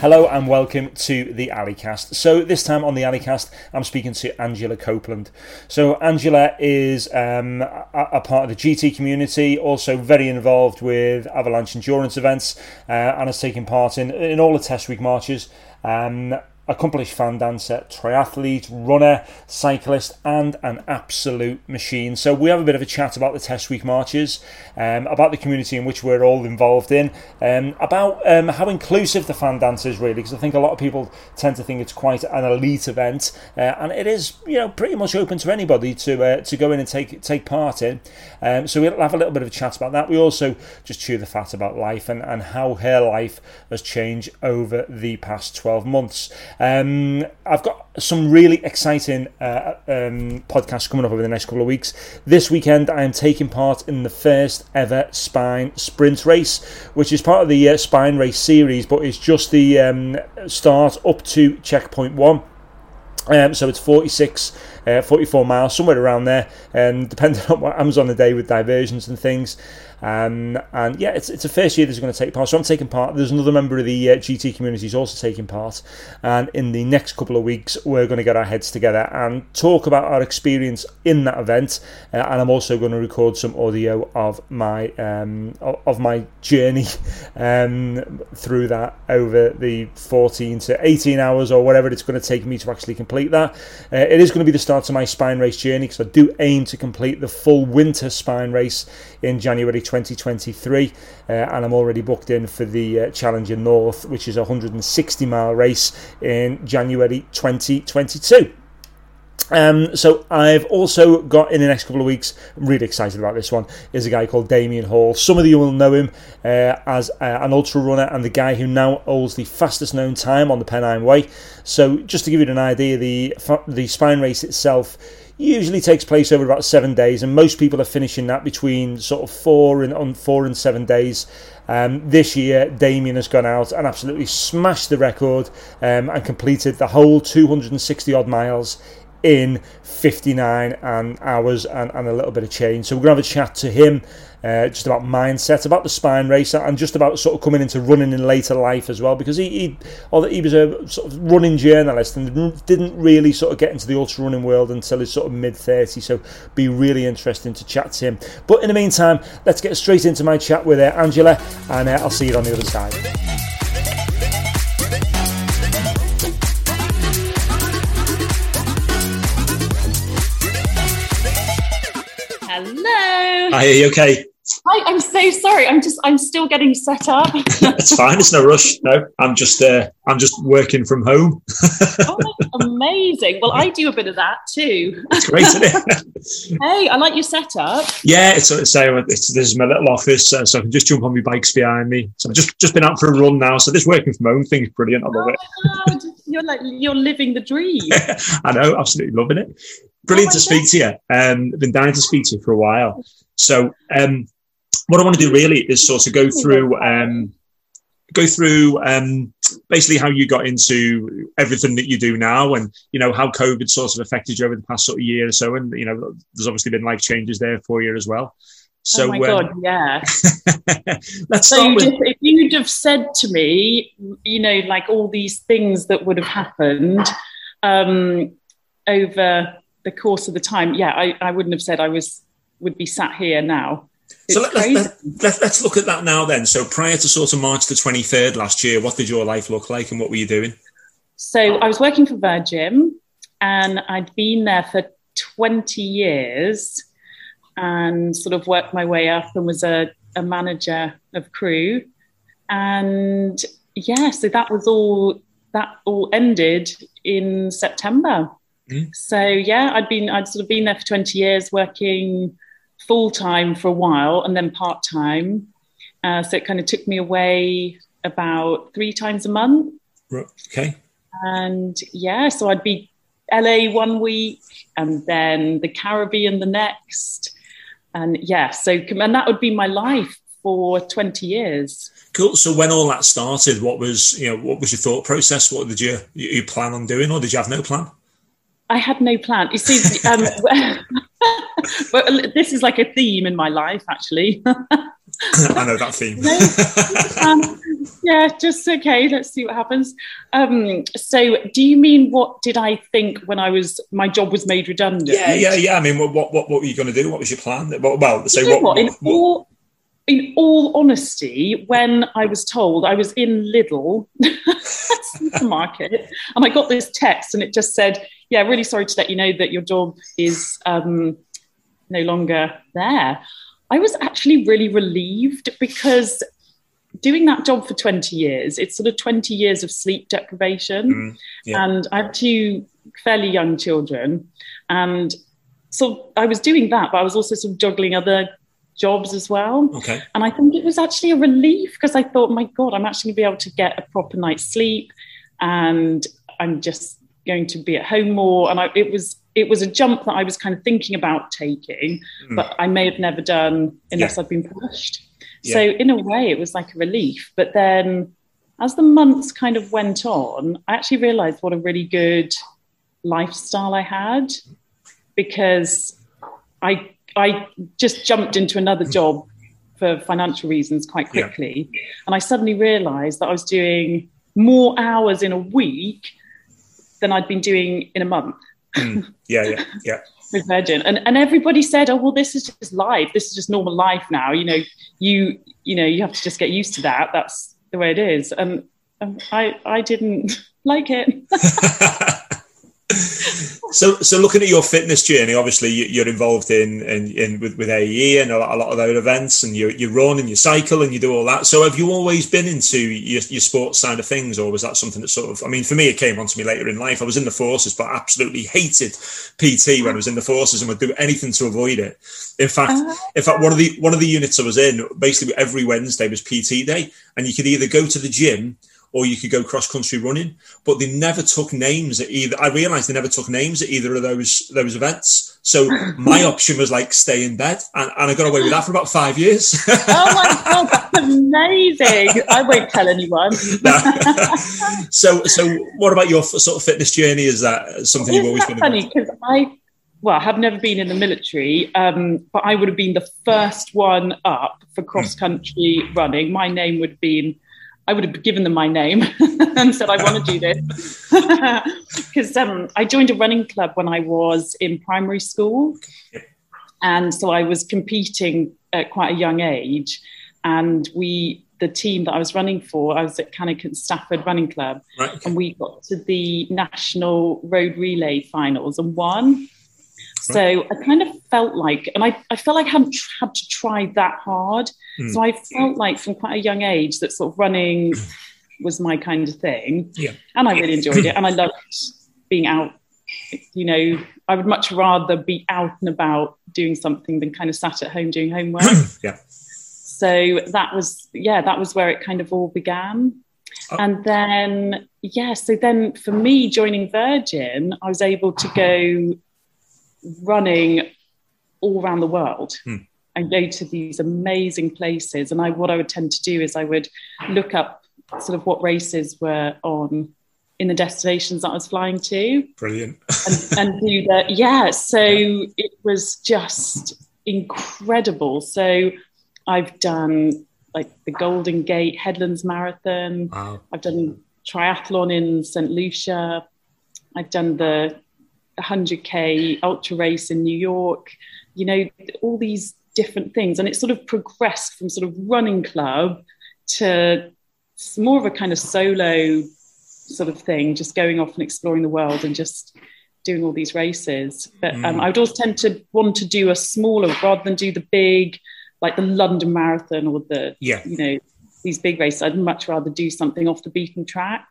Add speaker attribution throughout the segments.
Speaker 1: Hello and welcome to the Alleycast. So this time on the Alleycast, I'm speaking to Angela Copeland. So Angela is um, a, a, part of the GT community, also very involved with avalanche endurance events, uh, and has taken part in in all the test week marches. Um, accomplished fan dancer, triathlete, runner, cyclist, and an absolute machine. So we have a bit of a chat about the test week marches, um, about the community in which we're all involved in, um, about um, how inclusive the fan dance is really, because I think a lot of people tend to think it's quite an elite event, uh, and it is, you know, pretty much open to anybody to uh, to go in and take take part in. Um, so we'll have a little bit of a chat about that. We also just chew the fat about life and, and how her life has changed over the past 12 months. Um, I've got some really exciting uh, um, podcasts coming up over the next couple of weeks. This weekend, I am taking part in the first ever Spine Sprint race, which is part of the uh, Spine Race series, but it's just the um, start up to checkpoint one. Um, so it's 46, uh, 44 miles, somewhere around there, and depending on what happens on the day with diversions and things. Um, and yeah, it's, it's a first year that's going to take part. So I'm taking part. There's another member of the uh, GT community who's also taking part. And in the next couple of weeks, we're going to get our heads together and talk about our experience in that event. Uh, and I'm also going to record some audio of my um, of my journey um, through that over the 14 to 18 hours or whatever it's going to take me to actually complete that. Uh, it is going to be the start my spine race journey because I do aim to complete the full winter spine race in January 2023, uh, and I'm already booked in for the uh, Challenger North, which is a 160 mile race in January 2022. Um, so I've also got in the next couple of weeks. I'm really excited about this one. Is a guy called Damian Hall. Some of you will know him uh, as uh, an ultra runner and the guy who now holds the fastest known time on the Pennine Way. So just to give you an idea, the the spine race itself usually takes place over about seven days, and most people are finishing that between sort of four and on four and seven days. Um, this year, Damien has gone out and absolutely smashed the record um, and completed the whole 260 odd miles in 59 and hours and, and a little bit of change. So we're going to have a chat to him uh, just about mindset, about the spine racer, and just about sort of coming into running in later life as well. Because he, he, although he was a sort of running journalist and didn't really sort of get into the ultra running world until his sort of mid 30s. So be really interesting to chat to him. But in the meantime, let's get straight into my chat with uh, Angela, and uh, I'll see you on the other side. Hi, are you okay?
Speaker 2: Hi, I'm so sorry. I'm just I'm still getting set up.
Speaker 1: it's fine. It's no rush. No, I'm just uh, I'm just working from home.
Speaker 2: oh, amazing. Well, I do a bit of that too.
Speaker 1: It's great, isn't it?
Speaker 2: hey, I like your setup.
Speaker 1: Yeah, it's so it's, this is my little office, uh, so I can just jump on my bikes behind me. So I've just just been out for a run now. So this working from home thing is brilliant. I love oh
Speaker 2: it. you're like you're living the dream.
Speaker 1: I know, absolutely loving it. Brilliant oh to speak to you. Um, I've been dying to speak to you for a while. So um, what I want to do really is sort of go through um, go through um, basically how you got into everything that you do now, and you know how COVID sort of affected you over the past sort of year or so, and you know there's obviously been life changes there for you as well.
Speaker 2: So, oh my um, God, yeah. so
Speaker 1: start with.
Speaker 2: Just, if you'd have said to me, you know, like all these things that would have happened um, over the course of the time, yeah, I, I wouldn't have said I was would be sat here now.
Speaker 1: It's so let, us let, let, let's look at that now then. So prior to sort of March the 23rd last year, what did your life look like and what were you doing?
Speaker 2: So I was working for Virgin and I'd been there for 20 years and sort of worked my way up and was a, a manager of crew. And yeah, so that was all that all ended in September. Mm. So yeah, I'd been I'd sort of been there for 20 years working full time for a while and then part time. Uh, so it kind of took me away about three times a month.
Speaker 1: Okay.
Speaker 2: And yeah, so I'd be LA one week and then the Caribbean the next. And yeah, so and that would be my life for 20 years.
Speaker 3: Cool. So when all that started, what was you know what was your thought process? What did you you plan on doing, or did you have no plan?
Speaker 2: I had no plan. You see, um, but this is like a theme in my life, actually.
Speaker 3: I know that theme.
Speaker 2: um, yeah, just okay. Let's see what happens. Um, so, do you mean what did I think when I was my job was made redundant?
Speaker 3: Yeah, yeah, yeah. I mean, what what what, what were you going to do? What was your plan? Well, so you know what,
Speaker 2: what, in all in all honesty, when I was told I was in Lidl supermarket and I got this text and it just said, "Yeah, really sorry to let you know that your job is um, no longer there." I was actually really relieved because doing that job for 20 years, it's sort of 20 years of sleep deprivation. Mm, yeah. And I have two fairly young children. And so I was doing that, but I was also sort of juggling other jobs as well.
Speaker 3: Okay.
Speaker 2: And I think it was actually a relief because I thought, my God, I'm actually going to be able to get a proper night's sleep. And I'm just going to be at home more. And I, it was it was a jump that I was kind of thinking about taking, mm. but I may have never done unless yeah. I'd been pushed. Yeah. So in a way, it was like a relief. But then, as the months kind of went on, I actually realised what a really good lifestyle I had because I I just jumped into another job for financial reasons quite quickly, yeah. and I suddenly realised that I was doing more hours in a week than I'd been doing in a month.
Speaker 3: Mm. Yeah, yeah, yeah.
Speaker 2: With Virgin, and and everybody said, "Oh, well, this is just life. This is just normal life now. You know, you you know, you have to just get used to that. That's the way it is." And um, I I didn't like it.
Speaker 3: so, so looking at your fitness journey, obviously you're involved in in, in with, with AE and a lot, a lot of their events, and you you run and you cycle and you do all that. So, have you always been into your, your sports side of things, or was that something that sort of? I mean, for me, it came onto me later in life. I was in the forces, but absolutely hated PT when I was in the forces, and would do anything to avoid it. In fact, uh, in fact, one of the one of the units I was in, basically every Wednesday was PT day, and you could either go to the gym or you could go cross country running. But they never took names at either. I realised they never took names at either of those those events. So my option was like stay in bed, and, and I got away with that for about five years.
Speaker 2: oh my god, that's amazing! I won't tell anyone.
Speaker 3: so, so what about your sort of fitness journey? Is that something Isn't you've always been?
Speaker 2: Funny because I well, I have never been in the military, um, but I would have been the first one up for cross country running. My name would have been I would have given them my name and said, I want to do this. Because um, I joined a running club when I was in primary school. And so I was competing at quite a young age. And we, the team that I was running for, I was at Cannicott Stafford Running Club. Right. And we got to the national road relay finals and won. So I kind of felt like, and I, I felt like I hadn't had to try that hard. Mm. So I felt like from quite a young age that sort of running was my kind of thing.
Speaker 3: Yeah.
Speaker 2: And I really enjoyed it. And I loved being out. You know, I would much rather be out and about doing something than kind of sat at home doing homework.
Speaker 3: yeah.
Speaker 2: So that was, yeah, that was where it kind of all began. Oh. And then, yeah, so then for me joining Virgin, I was able to go running all around the world. Hmm. and go to these amazing places. And I, what I would tend to do is I would look up sort of what races were on in the destinations that I was flying to.
Speaker 3: Brilliant.
Speaker 2: and, and do that. Yeah. So it was just incredible. So I've done like the Golden Gate Headlands Marathon. Wow. I've done triathlon in St. Lucia. I've done the 100k ultra race in New York, you know, all these different things. And it sort of progressed from sort of running club to more of a kind of solo sort of thing, just going off and exploring the world and just doing all these races. But um, mm. I would also tend to want to do a smaller rather than do the big, like the London Marathon or the, yeah. you know, these big races. I'd much rather do something off the beaten track.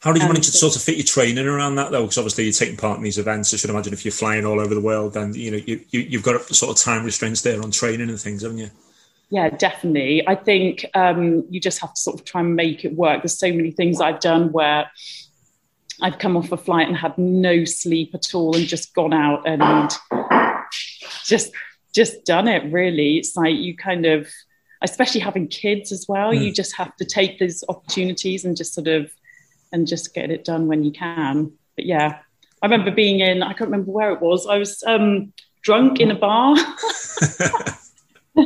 Speaker 3: How did you manage to sort of fit your training around that though? Because obviously you're taking part in these events. I should imagine if you're flying all over the world, then you know you, you have got sort of time restraints there on training and things, haven't you?
Speaker 2: Yeah, definitely. I think um, you just have to sort of try and make it work. There's so many things I've done where I've come off a flight and had no sleep at all and just gone out and just just done it really it's like you kind of especially having kids as well mm. you just have to take those opportunities and just sort of and just get it done when you can but yeah i remember being in i can't remember where it was i was um drunk in a bar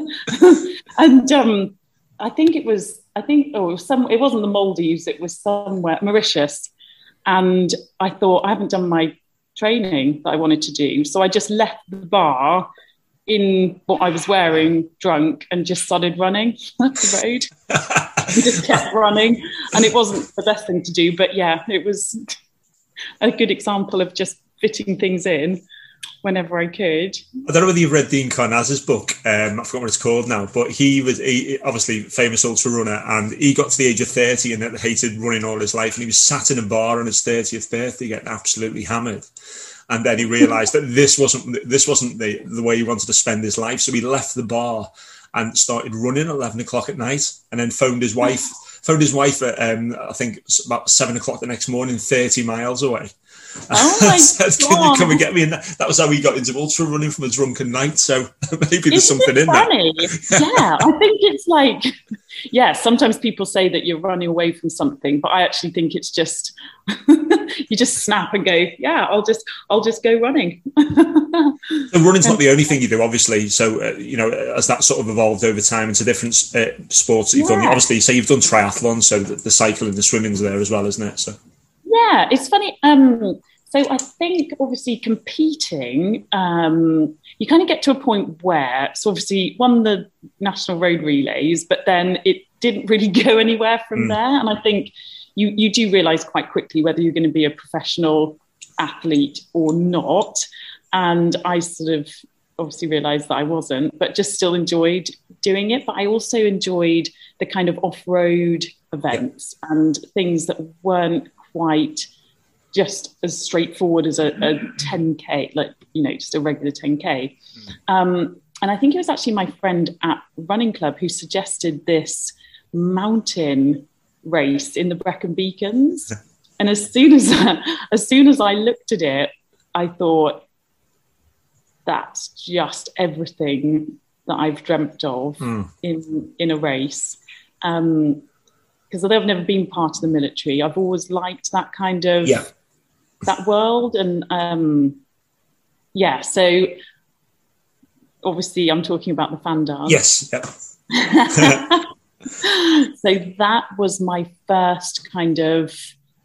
Speaker 2: and um i think it was i think oh some it wasn't the maldives it was somewhere mauritius and I thought, I haven't done my training that I wanted to do. So I just left the bar in what I was wearing, drunk, and just started running up the road. just kept running. And it wasn't the best thing to do, but yeah, it was a good example of just fitting things in whenever I could.
Speaker 3: I don't know whether you've read Dean Karnazes' book. Um, I forgot what it's called now, but he was he, obviously famous ultra runner, and he got to the age of thirty and hated running all his life, and he was sat in a bar on his thirtieth birthday, getting absolutely hammered. And then he realised that this wasn't this wasn't the the way he wanted to spend his life, so he left the bar and started running at eleven o'clock at night, and then phoned his wife. Phoned his wife at um, I think about seven o'clock the next morning, thirty miles away
Speaker 2: Oh my
Speaker 3: said,
Speaker 2: God.
Speaker 3: Can you come and get me? And that, that was how we got into ultra running from a drunken night. So maybe there's
Speaker 2: Isn't
Speaker 3: something in
Speaker 2: funny? yeah, I think it's like, yeah, sometimes people say that you're running away from something, but I actually think it's just, you just snap and go, yeah, I'll just, I'll just go running.
Speaker 3: so running's not the only thing you do, obviously. So, uh, you know, as that sort of evolved over time into different uh, sports that you've
Speaker 2: Yeah.
Speaker 3: done, obviously, say you've done triathlon, so the, the cycling, the swimming's there as well, isn't it? So,
Speaker 2: Yeah, it's funny. Um, so I think obviously competing, um, you kind of get to a point where, so obviously won the national road relays, but then it didn't really go anywhere from
Speaker 3: Mm.
Speaker 2: there. And I think you you do realise quite quickly whether you're going to be a professional athlete or not. And I sort of obviously realised that I wasn't, but just still enjoyed doing it. But I also enjoyed the kind of off road events and things that weren't quite just as straightforward as a, a 10k like you know just a regular 10k um, and i think it was actually my friend at running club who suggested this mountain race in the brecon beacons. And as soon as as soon as i looked at it i thought that's just everything that i've dreamt of
Speaker 3: Mm.
Speaker 2: in in a race. Um because although I've never been part of the military, I've always liked that kind of
Speaker 3: yeah.
Speaker 2: that world, and um, yeah. So obviously, I'm talking about the fan dance.
Speaker 3: Yes. Yep.
Speaker 2: so that was my first kind of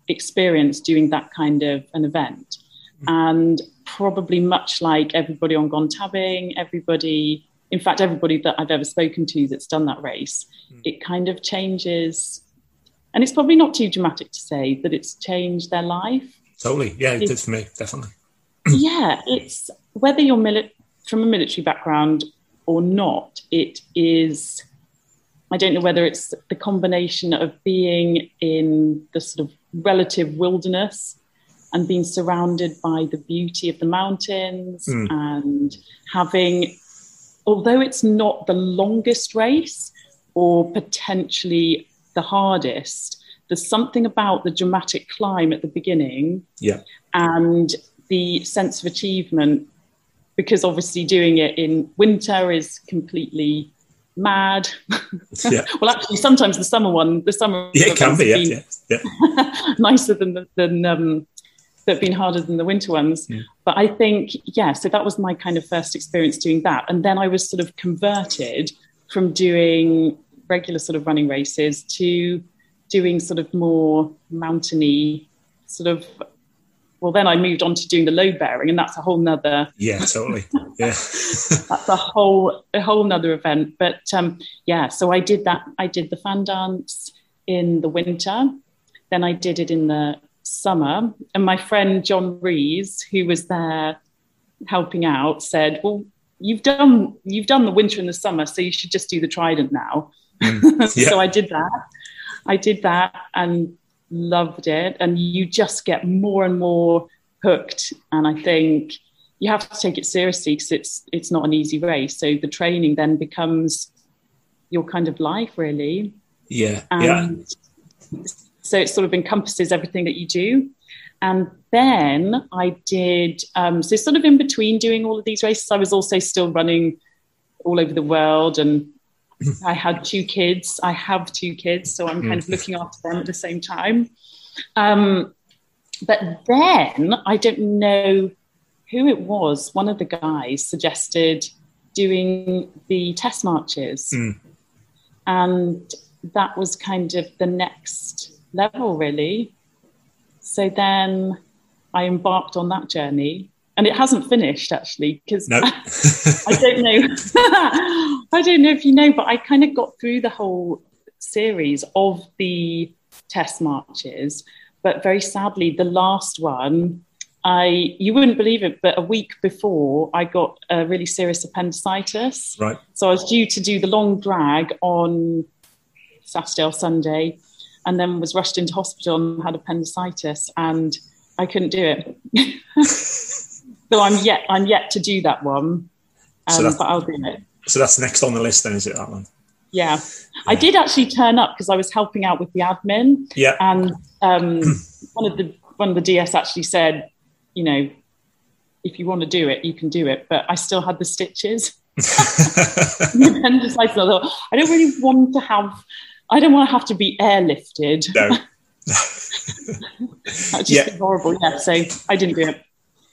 Speaker 2: experience doing that kind of an event, and probably much like everybody on Gone Tabbing, everybody, in fact, everybody that I've ever spoken to that's done that race, it kind of changes. And it's probably not too dramatic to say that it's changed their life.
Speaker 3: Totally. Yeah, it did for me, definitely.
Speaker 2: yeah, it's whether you're mili- from a military background or not, it is. I don't know whether it's the combination of being in the sort of relative wilderness and being surrounded by the beauty of the mountains
Speaker 3: Mm.
Speaker 2: and having, although it's not the longest race or potentially the hardest, there's something about the dramatic climb at the beginning
Speaker 3: Yeah.
Speaker 2: and the sense of achievement because obviously doing it in winter is completely mad
Speaker 3: Yeah.
Speaker 2: well actually sometimes the summer one the summer
Speaker 3: Yeah, it can be. Yeah. Yeah. yeah.
Speaker 2: nicer than the, than um that have been harder than the winter ones
Speaker 3: Yeah.
Speaker 2: but i think yeah so that was my kind of first experience doing that and then i was sort of converted from doing regular sort of running races to doing sort of more mountainy sort of well then i moved on to doing the load bearing and that's a whole nother
Speaker 3: Yeah, totally. Yeah.
Speaker 2: that's a whole a whole nother event but um yeah so i did that i did the fan dance in the winter then i did it in the summer and my friend john rees who was there helping out said well you've done you've done the winter and the summer so you should just do the trident now
Speaker 3: yeah.
Speaker 2: so i did that. I did that and loved it. And you just get more and more hooked. And i think you have to take it seriously because it's it's not an easy race. So the training then becomes your kind of life really.
Speaker 3: Yeah.
Speaker 2: and
Speaker 3: Yeah.
Speaker 2: so it sort of encompasses everything that you do. And then I did, um, so sort of in between doing all of these races, I was also still running all over the world and I had two kids. I have two kids, so I'm kind of mm. looking after them at the same time. Um, but then I don't know who it was. One of the guys suggested doing the test marches. Mm. And that was kind of the next level, really. So then I embarked on that journey. And it hasn't finished actually, because
Speaker 3: nope.
Speaker 2: I don't know. I don't know if you know, but I kind of got through the whole series of the test marches. But very sadly, the last one, I you wouldn't believe it, but a week before I got a really serious appendicitis.
Speaker 3: Right.
Speaker 2: So I was due to do the long drag on Saturday or Sunday, and then was rushed into hospital and had appendicitis, and I couldn't do it. so I'm yet I'm yet to do that one, um, so but I'll do it.
Speaker 3: So that's next on the list, then, is it that one?
Speaker 2: Yeah. yeah. I did actually turn up because I was helping out with the admin.
Speaker 3: Yeah.
Speaker 2: And um, one of the one of the DS actually said, you know, if you want to do it, you can do it. But I still had the stitches. I thought, I don't really want to have I don't want to have to be airlifted.
Speaker 3: No.
Speaker 2: That's just yeah. horrible. Yeah, so I didn't do it.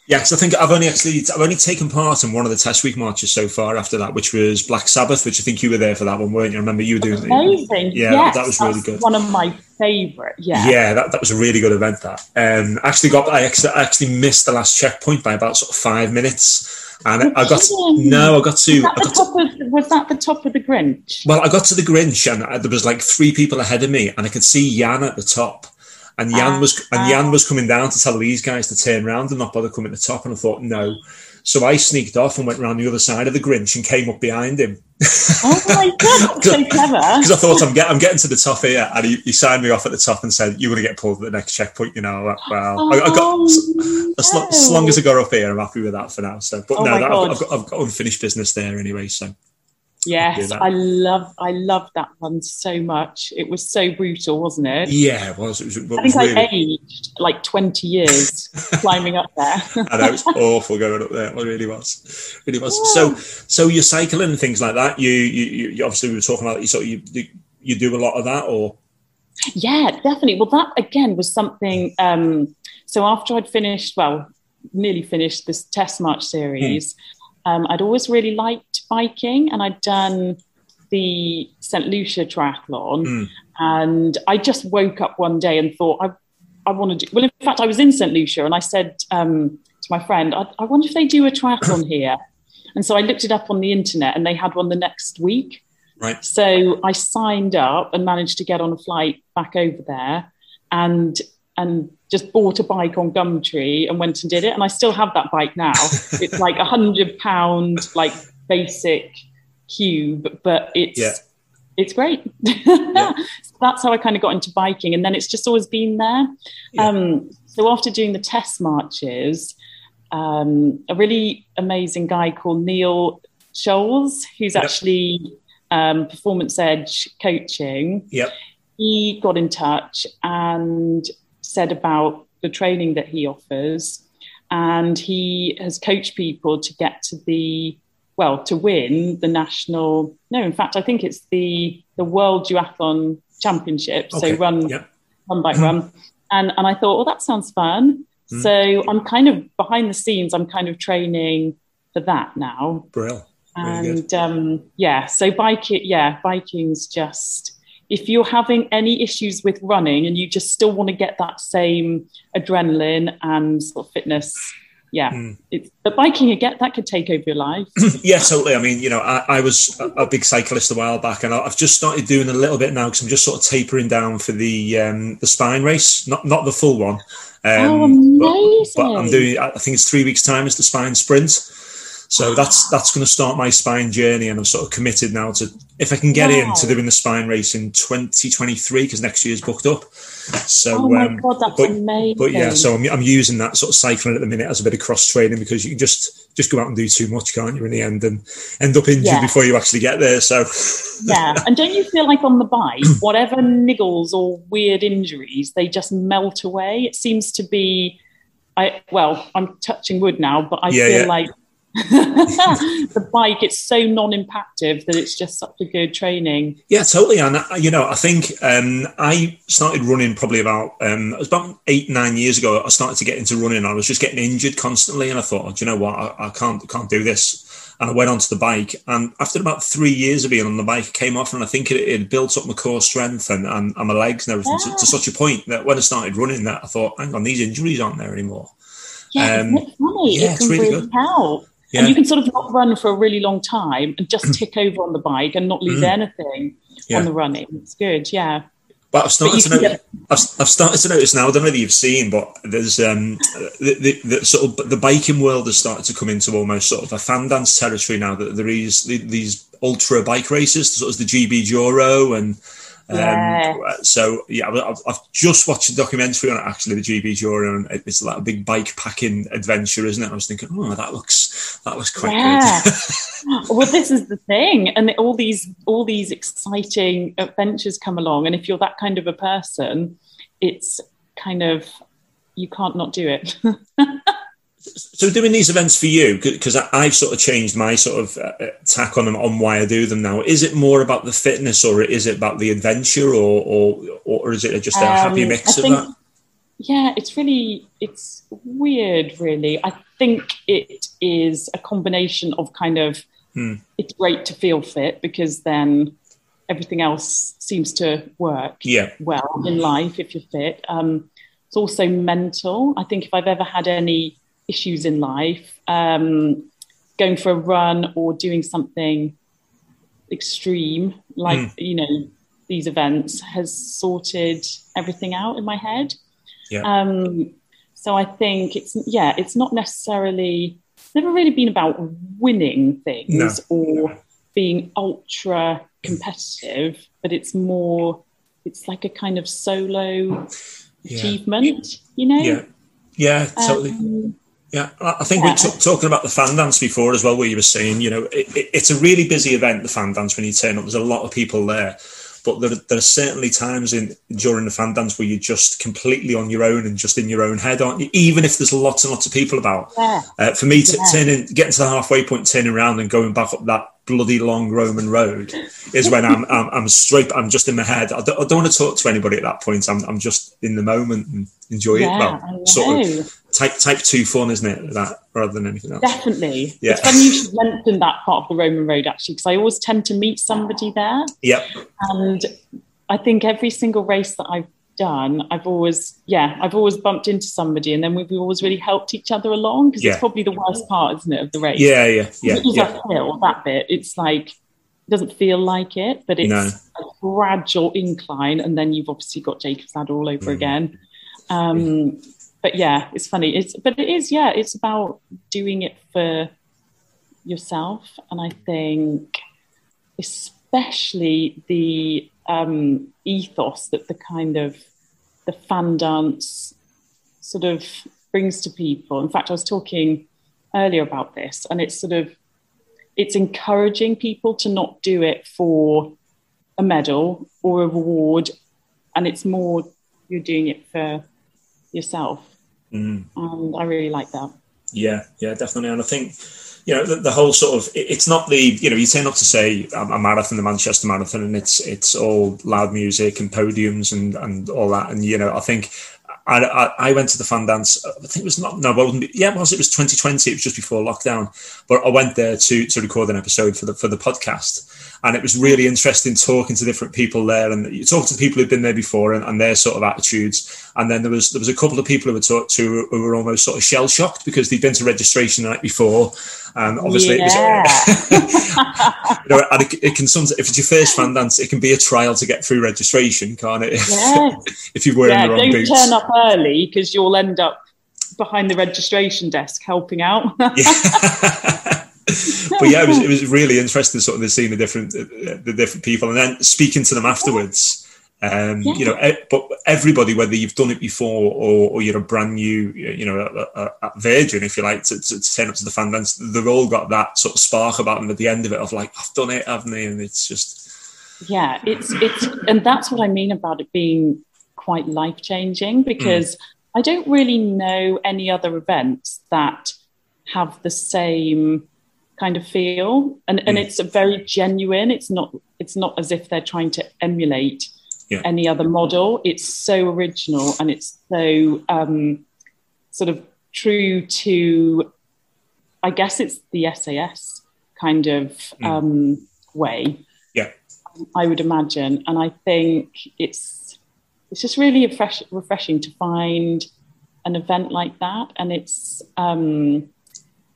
Speaker 3: Yeah, because I think I've only actually I've only taken part in one of the test week marches so far. After that, which was Black Sabbath, which I think you were there for that one, weren't you? I remember you were doing
Speaker 2: amazing.
Speaker 3: Yeah,
Speaker 2: yes,
Speaker 3: that was really good.
Speaker 2: One of my favourite. Yeah,
Speaker 3: yeah, that, that was a really good event. That um, actually got I actually missed the last checkpoint by about sort of five minutes. And I got to, no, I got to.
Speaker 2: Was that, the top to, of, was that the top of the Grinch?
Speaker 3: Well, I got to the Grinch, and there was like three people ahead of me, and I could see Jan at the top. And Jan uh, was and Jan was coming down to tell these guys to turn around and not bother coming to the top. And I thought, no. So I sneaked off and went around the other side of the Grinch and came up behind him.
Speaker 2: Oh my god, so clever!
Speaker 3: Because I thought I'm, get, I'm getting to the top here, and he, he, signed me off at the top and said, "You're going to get pulled at the next checkpoint." You know, well, oh, I, I, got as, no. as, long as I got up here, I'm happy with that for now. So, but oh no, that, I've, I've, got, I've got unfinished business there anyway. So
Speaker 2: Yes, I love I love that one so much. It was so brutal, wasn't it?
Speaker 3: Yeah, it was. It was
Speaker 2: I think really... I aged like twenty years climbing up there.
Speaker 3: I know it's awful going up there. It really was, it really was. Yeah. So, so you're cycling and things like that. You, you, you obviously we were talking about. You sort of, you, you do a lot of that, or
Speaker 2: yeah, definitely. Well, that again was something. Um, so after I'd finished, well, nearly finished this test march series. Hmm um, I'd always really liked biking, and I'd done the St. Lucia triathlon. Mm. And I just woke up one day and thought, I, I want to do. Well, in fact, I was in St. Lucia and I said um, to my friend, I, I wonder if they do a triathlon here. And so I looked it up on the internet and they had one the next week.
Speaker 3: Right.
Speaker 2: So I signed up and managed to get on a flight back over there. And and just bought a bike on Gumtree and went and did it. And I still have that bike now. it's like a hundred pound, like basic cube, but it's yeah. it's great. yeah. That's how I kind of got into biking, and then it's just always been there. Yeah. Um, so after doing the test marches, um, a really amazing guy called Neil Scholes, who's yep. actually um, Performance Edge coaching.
Speaker 3: Yep.
Speaker 2: He got in touch and said about the training that he offers. And he has coached people to get to the, well, to win the national, no, in fact, I think it's the, the World Duathlon Championship. Okay. So run, yep. run by run. And, and I thought, well, that sounds fun. Mm. So I'm kind of behind the scenes, I'm kind of training for that now.
Speaker 3: Brilliant.
Speaker 2: Really and um, yeah, so biking, yeah, biking's just if you're having any issues with running and you just still want to get that same adrenaline and sort of fitness yeah mm. it's but biking again that could take over your life
Speaker 3: yeah totally i mean you know i, I was a, a, big cyclist a while back and i've just started doing a little bit now because i'm just sort of tapering down for the um the spine race not not the full one
Speaker 2: um, oh, amazing.
Speaker 3: But, but i'm doing i think it's three weeks time is the spine sprint so that's that's going to start my spine journey, and I'm sort of committed now to if I can get wow. into doing the spine race in 2023 because next year's booked up. So,
Speaker 2: oh my um, god, that's
Speaker 3: but,
Speaker 2: amazing!
Speaker 3: But yeah, so I'm, I'm using that sort of cycling at the minute as a bit of cross training because you can just just go out and do too much, can't you? In the end, and end up injured
Speaker 2: Yeah.
Speaker 3: before you actually get there. So
Speaker 2: yeah. And don't you feel like on the bike, whatever niggles or weird injuries, they just melt away? It seems to be, I well, I'm touching wood now, but I
Speaker 3: Yeah,
Speaker 2: feel
Speaker 3: yeah.
Speaker 2: like the bike it's so non-impactive that it's just such a good training.
Speaker 3: Yeah, totally. And uh, you know, I think um, I started running probably about um, it was about eight nine years ago. I started to get into running. I was just getting injured constantly, and I thought, oh, do you know what? I, I can't can't do this. And I went onto the bike, and after about three years of being on the bike, I came off, and I think it, it built up my core strength and, and, and my legs and everything to, to such a point that when I started running, that I thought, hang on, these injuries aren't there anymore.
Speaker 2: Yeah,
Speaker 3: Um,
Speaker 2: isn't funny?
Speaker 3: yeah,
Speaker 2: it
Speaker 3: it's really
Speaker 2: really,
Speaker 3: good.
Speaker 2: help.
Speaker 3: Yeah.
Speaker 2: And you can sort of not run for a really long time and just tick over on the bike and not lose
Speaker 3: Mm.
Speaker 2: anything
Speaker 3: Yeah.
Speaker 2: on the running. It's good, yeah.
Speaker 3: But I've started
Speaker 2: you
Speaker 3: to notice. I've, I've started to notice now. I don't know if you've seen, but there's um, the, the, the sort of the biking world has started to come into almost sort of a fan dance territory now. That there is the- these ultra bike races, such as the GBDURO, and um, so yeah, I've, I've just watched a documentary on it actually, the GBDURO, and it's like a big bike packing adventure, isn't it? I was thinking, oh, that looks that looks quite
Speaker 2: Yeah.
Speaker 3: good.
Speaker 2: well, this is the thing, and all these all these exciting adventures come along, and if you're that kind of a person, it's kind of you can't not do it.
Speaker 3: So doing these events for you, because I've sort of changed my sort of uh, tack on them on why I do them now. Is it more about the fitness, or is it about the adventure, or or, or is it just a happy
Speaker 2: Um,
Speaker 3: mix
Speaker 2: I
Speaker 3: of
Speaker 2: think-
Speaker 3: that?
Speaker 2: Yeah, it's really it's weird, really. I think it is a combination of kind of
Speaker 3: Hmm.
Speaker 2: it's great to feel fit because then everything else seems to work
Speaker 3: Yeah,
Speaker 2: well in life if you're fit. Um, it's also mental. I think if I've ever had any issues in life, um, going for a run or doing something extreme, like
Speaker 3: Mm.
Speaker 2: you know these events, has sorted everything out in my head.
Speaker 3: Yeah.
Speaker 2: Um, so I think it's yeah, it's not necessarily it's never really been about winning things
Speaker 3: No.
Speaker 2: or being ultra competitive, but it's more it's like a kind of solo
Speaker 3: Yeah.
Speaker 2: achievement, you know?
Speaker 3: yeah, yeah, totally.
Speaker 2: Um,
Speaker 3: Yeah, I think
Speaker 2: Yeah.
Speaker 3: we were t- talking about the fan dance before as well, where you were saying, you know, it, it, it's a really busy event, the fan dance, when you turn up. There's a lot of people there. But there, there are certainly times in during the fan dance where you're just completely on your own and just in your own head, aren't you? Even if there's lots and lots of people about.
Speaker 2: yeah.
Speaker 3: Uh, for me, to
Speaker 2: Yeah.
Speaker 3: turning, getting to the halfway point, turning around and going back up that bloody long Roman road is when I'm, I'm, I'm straight. I'm just in my head. I don't, I don't want to talk to anybody at that point. I'm, I'm just in the moment and enjoy it. Well,
Speaker 2: I know.
Speaker 3: sort of type type two fun, isn't it? That rather than anything else.
Speaker 2: Definitely.
Speaker 3: Yeah.
Speaker 2: It's funny you should mention that part of the Roman road actually, because I always tend to meet somebody there.
Speaker 3: Yep.
Speaker 2: And I think every single race that I've done, I've always, yeah, I've always bumped into somebody and then we've always really helped each other along because
Speaker 3: Yeah.
Speaker 2: it's probably the worst part, isn't it, of the race?
Speaker 3: Yeah. Yeah. Yeah.
Speaker 2: It is
Speaker 3: Yeah.
Speaker 2: uphill, that bit. It's like, it doesn't feel like it, but it's
Speaker 3: No.
Speaker 2: a gradual incline. And then you've obviously got Jacob's Ladder all over
Speaker 3: Mm.
Speaker 2: again. Um, but yeah, it's funny. It's, but it is, yeah, it's about doing it for yourself. And I think, especially the um, ethos that the kind of the fan dance sort of brings to people. In fact, I was talking earlier about this, and it's sort of it's encouraging people to not do it for a medal or a reward, and it's more you're doing it for yourself.
Speaker 3: Mm.
Speaker 2: And I really like that.
Speaker 3: Yeah, yeah, definitely. And I think, you know, the, the whole sort of it- it's not the you know you turn up to say a, a marathon, the Manchester Marathon, and it's it's all loud music and podiums and and all that. And you know, I think. I, I, I went to the fan dance. I think it was not no, well, it yeah, it was. It was 2020. It was just before lockdown. But I went there to to record an episode for the for the podcast, and it was really interesting talking to different people there, and you talk to the people who've been there before and, and their sort of attitudes. And then there was there was a couple of people who were talked to who were almost sort of shell shocked because they'd been to registration the night before, and obviously it was. you know, and it, it can sometimes if it's your first fan dance, it can be a trial to get through registration, can't it?
Speaker 2: Yeah,
Speaker 3: if you're wearing
Speaker 2: yeah.
Speaker 3: the wrong
Speaker 2: Don't
Speaker 3: boots.
Speaker 2: turn up early because you'll end up behind the registration desk helping out.
Speaker 3: Yeah. But yeah, it was, it was really interesting, sort of the seeing the different uh, the different people, and then speaking to them afterwards. Um, yeah. You know, but everybody, whether you've done it before or, or you're a brand new, you know, a, a, a virgin, if you like, to, to, to, turn up to the fan dance, they've all got that sort of spark about them at the end of it of like, I've done it, haven't they? And it's just.
Speaker 2: Yeah, it's, it's, and that's what I mean about it being quite life changing because mm. I don't really know any other events that have the same kind of feel and, and mm. it's very genuine it's not it's not as if they're trying to emulate yeah. any other model. It's so original and it's so um, sort of true to, I guess it's the SAS kind of mm. um, way.
Speaker 3: Yeah,
Speaker 2: I would imagine, and I think it's it's just really refresh, refreshing to find an event like that, and it's. Um,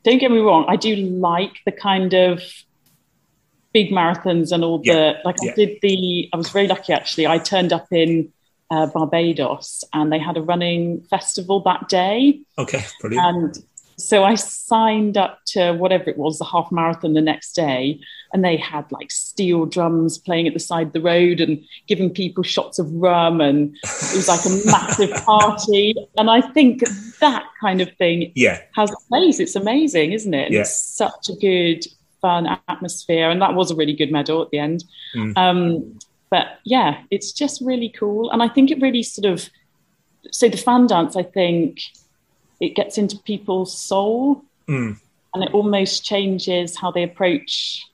Speaker 2: don't get me wrong, I do like the kind of big marathons and all the yeah. like yeah. I did the I was very lucky actually. I turned up in uh, Barbados and they had a running festival that day.
Speaker 3: Okay, brilliant.
Speaker 2: And so I signed up to whatever it was, the half marathon the next day, and they had like steel drums playing at the side of the road and giving people shots of rum, and it was like a massive party. And I think that kind of thing
Speaker 3: yeah.
Speaker 2: has a place. It's amazing, isn't it? And
Speaker 3: yeah.
Speaker 2: It's such a good fun atmosphere, and that was a really good medal at the end. Mm. Um, but yeah, it's just really cool, and I think it really sort of so the fan dance. I think it gets into people's soul,
Speaker 3: mm.
Speaker 2: and it almost changes how they approach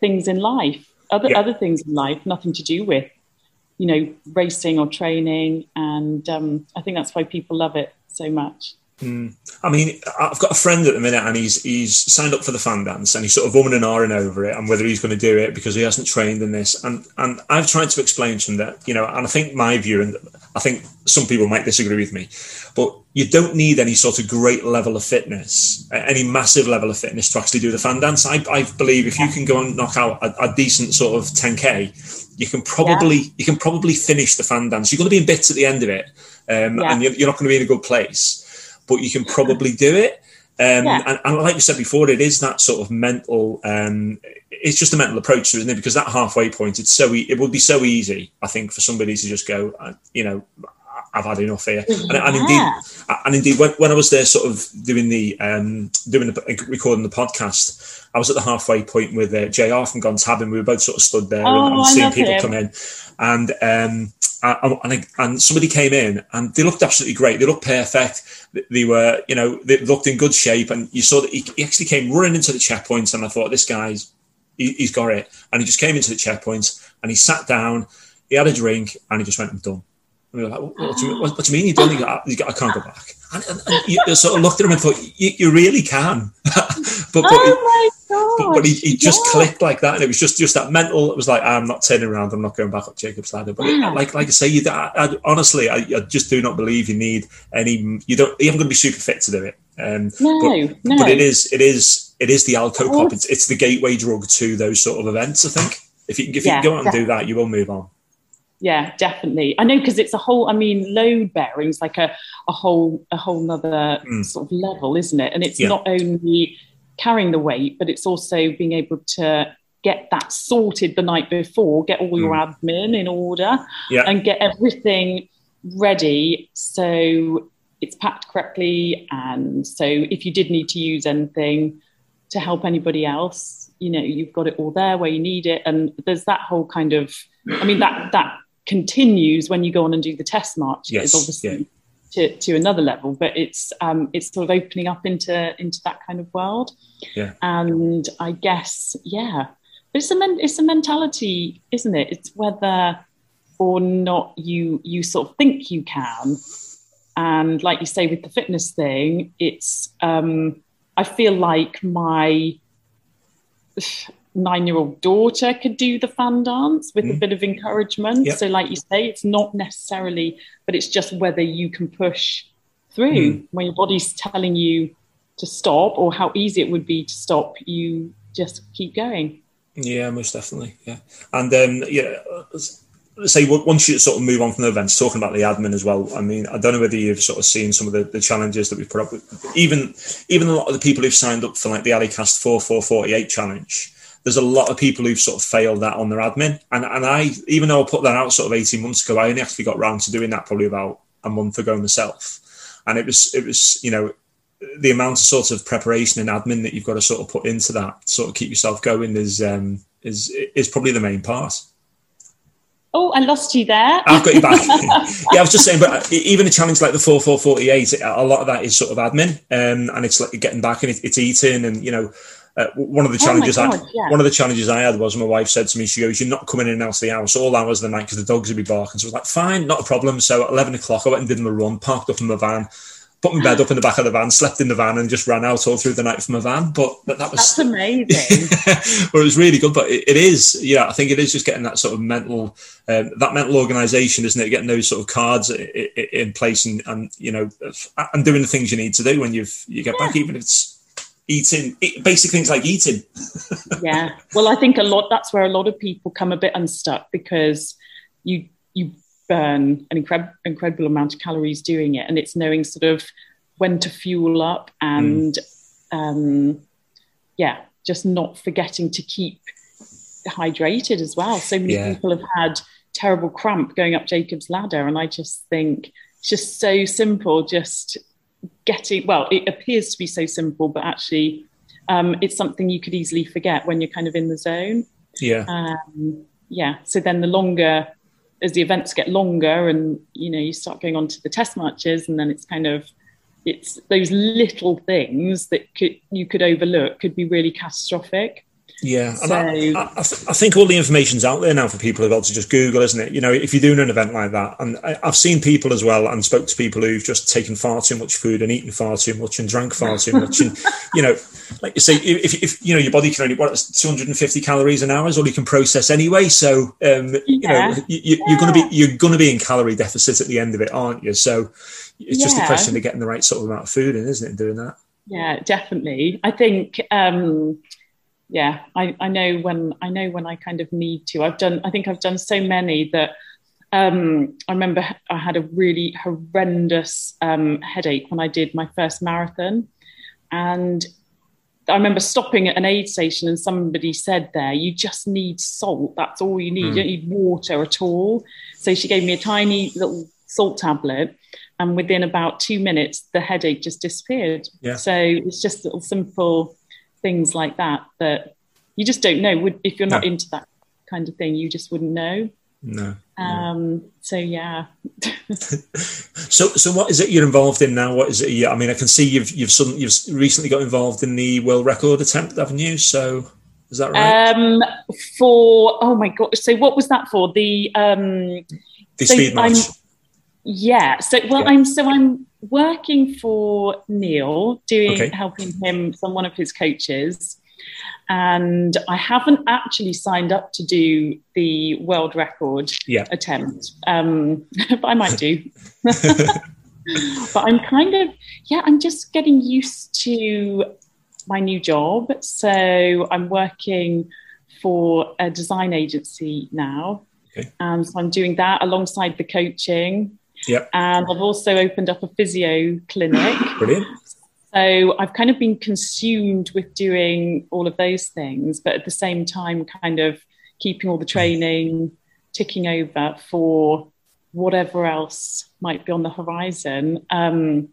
Speaker 2: things in life, other yeah. other things in life, nothing to do with you know racing or training, and um, I think that's why people love it so much.
Speaker 3: Mm. I mean, I've got a friend at the minute, and he's he's signed up for the fan dance, and he's sort of umming and ahhing over it, and whether he's going to do it because he hasn't trained in this. And and I've tried to explain to him that you know, and I think my view, and I think some people might disagree with me, but you don't need any sort of great level of fitness, any massive level of fitness to actually do the fan dance. I, I believe if you can go and knock out a, a decent sort of 10k, you can probably yeah. you can probably finish the fan dance. You're going to be in bits at the end of it, um, yeah. and you're, you're not going to be in a good place but you can probably do it. Um, yeah. and, and, like you said before, it is that sort of mental. Um, it's just a mental approach, isn't it? Because that halfway point, it's so e- it would be so easy, I think, for somebody to just go, uh, you know, I've had enough here. Yeah. And, and, indeed, and indeed, when, when, I was there, sort of doing the um, doing the recording the podcast, I was at the halfway point with uh, Jr. from Gone Tabbing. We were both sort of stood there oh, and, and seeing people him. come in, and um, and, and somebody came in and they looked absolutely great. They looked perfect. They were, you know, they looked in good shape. And you saw that he, he actually came running into the checkpoints. And I thought, this guy's, he, has got it. And he just came into the checkpoints and he sat down, he had a drink, and he just went, I'm done. And we were like, what, do, you, what, what do you mean you done? He got, I can't go back. And, and, and you sort of looked at him and thought, you, really can. but, but,
Speaker 2: oh
Speaker 3: but, but he, he just yeah. clicked like that, and it was just just that mental. It was like I'm not turning around. I'm not going back up Jacob's ladder. But yeah. it, like like I say, you I, I, honestly, I, I, just do not believe you need any. You don't. You haven't got to be super fit to do it. Um,
Speaker 2: no,
Speaker 3: but,
Speaker 2: no.
Speaker 3: but it is it is it is the alco pop. It's, it's the gateway drug to those sort of events. I think if you if you can go out and do that, you will move on.
Speaker 2: Yeah, definitely. I know because it's a whole. I mean, load bearing's like a a whole a whole other mm. sort of level, isn't it? And it's yeah. not only carrying the weight, but it's also being able to get that sorted the night before, get all your mm. admin in order,
Speaker 3: yeah.
Speaker 2: and get everything ready so it's packed correctly. And so if you did need to use anything to help anybody else, you know, you've got it all there where you need it. And there's that whole kind of, I mean, that that continues when you go on and do the test march.
Speaker 3: Yes,
Speaker 2: obviously. Yeah to, to another level but it's um, it's sort of opening up into into that kind of world
Speaker 3: yeah
Speaker 2: and i guess yeah but it's a men- it's a mentality isn't it it's whether or not you you sort of think you can and like you say with the fitness thing it's um i feel like my nine year old daughter could do the fan dance with mm. a bit of encouragement. Yep. So, like you say, it's not necessarily, but it's just whether you can push through mm. when your body's telling you to stop or how easy it would be to stop, you just keep going.
Speaker 3: Yeah, most definitely. Yeah. And um, yeah, say once you sort of move on from the events, talking about the admin as well. I mean, I don't know whether you've sort of seen some of the, the challenges that we've put up with. Even even a lot of the people who've signed up for like the Alicast four four forty eight challenge there's a lot of people who've sort of failed that on their admin. And and I, even though I put that out sort of 18 months ago, I only actually got round to doing that probably about a month ago myself. And it was, it was, you know, the amount of sort of preparation and admin that you've got to sort of put into that, sort of keep yourself going is, um, is, is probably the main part.
Speaker 2: Oh, I lost you there.
Speaker 3: I've got you back. yeah, I was just saying, but even a challenge like the 4448, a lot of that is sort of admin, um, and it's like getting back and it, it's eating, and you know, uh, one of the oh challenges oh God, I yeah. one of the challenges I had was my wife said to me, she goes, "You're not coming in and out of the house all hours of the night because the dogs would be barking." So I was like, "Fine, not a problem." So at eleven o'clock, I went and did my run, parked up in my van, put my bed up in the back of the van, slept in the van, and just ran out all through the night from my van. But, but that was
Speaker 2: that's amazing.
Speaker 3: well, it was really good. But it, it is, yeah, I think it is just getting that sort of mental, um, that mental organisation, isn't it? Getting those sort of cards in, in place and, and you know, and doing the things you need to do when you've you get yeah. back, even if it's eating basic things like eating
Speaker 2: yeah well i think a lot that's where a lot of people come a bit unstuck because you you burn an incredible incredible amount of calories doing it and it's knowing sort of when to fuel up and mm. um, yeah just not forgetting to keep hydrated as well so many yeah. people have had terrible cramp going up jacob's ladder and i just think it's just so simple just getting well it appears to be so simple but actually um, it's something you could easily forget when you're kind of in the zone.
Speaker 3: Yeah.
Speaker 2: Um, yeah. So then the longer as the events get longer and you know you start going on to the test marches and then it's kind of it's those little things that could you could overlook could be really catastrophic
Speaker 3: yeah, so, I, I, I, think all the information's out there now for people who've got to just Google, isn't it? You know, if you're doing an event like that, and I, have seen people as well, and spoke to people who've just taken far too much food and eaten far too much and drank far too much, and you know, like you say, if, if you know your body can only what 250 calories an hour is all you can process anyway, so um, you know you, are yeah. going to be you're going to be in calorie deficit at the end of it, aren't you? So it's yeah. just a question of getting the right sort of amount of food in, isn't it? Doing that.
Speaker 2: Yeah, definitely. I think. Um, yeah, I, I know when I know when I kind of need to. I've done. I think I've done so many that um, I remember I had a really horrendous um, headache when I did my first marathon, and I remember stopping at an aid station and somebody said there, "You just need salt. That's all you need. Mm. You don't need water at all." So she gave me a tiny little salt tablet, and within about two minutes, the headache just disappeared. Yeah. So it's just little simple things like that that you just don't know. Would if you're not no. into that kind of thing, you just wouldn't know.
Speaker 3: No.
Speaker 2: Um, so yeah.
Speaker 3: so so what is it you're involved in now? What is it? yeah I mean, I can see you've you've suddenly, you've recently got involved in the world record attempt, haven't you? So is that right?
Speaker 2: Um, for oh my god! So what was that for? The um,
Speaker 3: the so speed match.
Speaker 2: I'm, yeah. So well, yeah. I'm so I'm working for Neil, doing okay. helping him from one of his coaches. And I haven't actually signed up to do the world record
Speaker 3: yeah.
Speaker 2: attempt, um, but I might do. but I'm kind of, yeah, I'm just getting used to my new job. So I'm working for a design agency now. Okay. Um, so I'm doing that alongside the coaching.
Speaker 3: Yep.
Speaker 2: And I've also opened up a physio clinic.
Speaker 3: Brilliant.
Speaker 2: So I've kind of been consumed with doing all of those things, but at the same time, kind of keeping all the training ticking over for whatever else might be on the horizon. Um,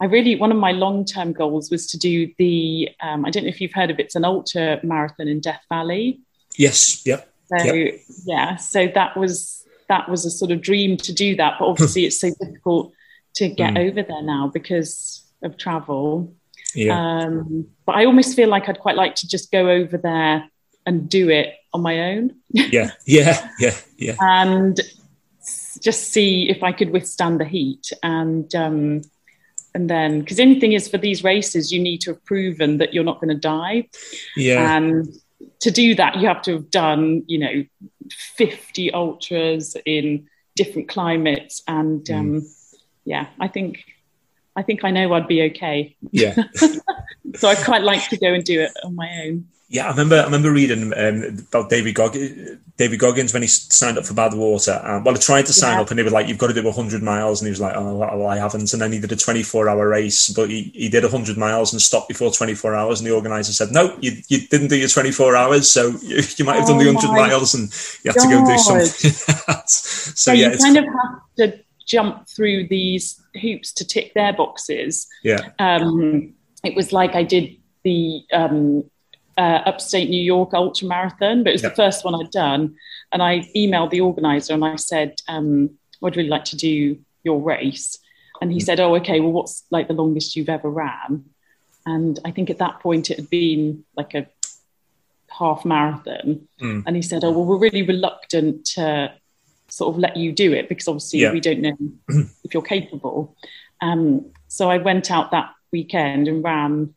Speaker 2: I really, one of my long term goals was to do the, um, I don't know if you've heard of it, it's an ultra marathon in Death Valley.
Speaker 3: Yes, yep.
Speaker 2: So,
Speaker 3: yep.
Speaker 2: yeah, so that was that was a sort of dream to do that. But obviously, it's so difficult to get mm. over there now because of travel.
Speaker 3: Yeah.
Speaker 2: Um, but I almost feel like I'd quite like to just go over there and do it on my own.
Speaker 3: yeah, yeah, yeah, yeah.
Speaker 2: and just see if I could withstand the heat and. Um, and then, because anything is for these races, you need to have proven that you're not going to die.
Speaker 3: Yeah.
Speaker 2: And to do that, you have to have done, you know, 50 ultras in different climates. And mm. um, yeah, I think I think I know I'd be okay.
Speaker 3: Yeah.
Speaker 2: so I quite like to go and do it on my own.
Speaker 3: Yeah, I remember. I remember reading um, about David Goggins, David Goggins when he signed up for Badwater. Um, well, he tried to sign
Speaker 2: Yeah.
Speaker 3: up, and they were like, "You've got to do hundred miles," and he was like, "Oh, well, I haven't." And then he did a twenty-four hour race, but he, he did hundred miles and stopped before twenty-four hours. And the organizer said, "No, you, you didn't do your twenty-four hours, so you, you might have done the
Speaker 2: 100
Speaker 3: miles, and you have to go do
Speaker 2: God.
Speaker 3: something." else." so
Speaker 2: yeah,
Speaker 3: yeah,
Speaker 2: you kind of have to jump through these hoops to tick their boxes.
Speaker 3: yeah,
Speaker 2: Um, it was like I did the um, uh, upstate New York ultra marathon, but it was
Speaker 3: Yeah.
Speaker 2: the first one I'd done. And I emailed the organizer and I said, um, I'd really like to do your race. And
Speaker 3: Mm.
Speaker 2: he said, Oh, okay, well, what's like the longest you've ever ran? And I think at that point it had been like a half marathon.
Speaker 3: Mm.
Speaker 2: And he said, Oh, well, we're really reluctant to sort of let you do it because obviously
Speaker 3: Yeah.
Speaker 2: we don't know if you're capable. Um, so I went out that weekend and ran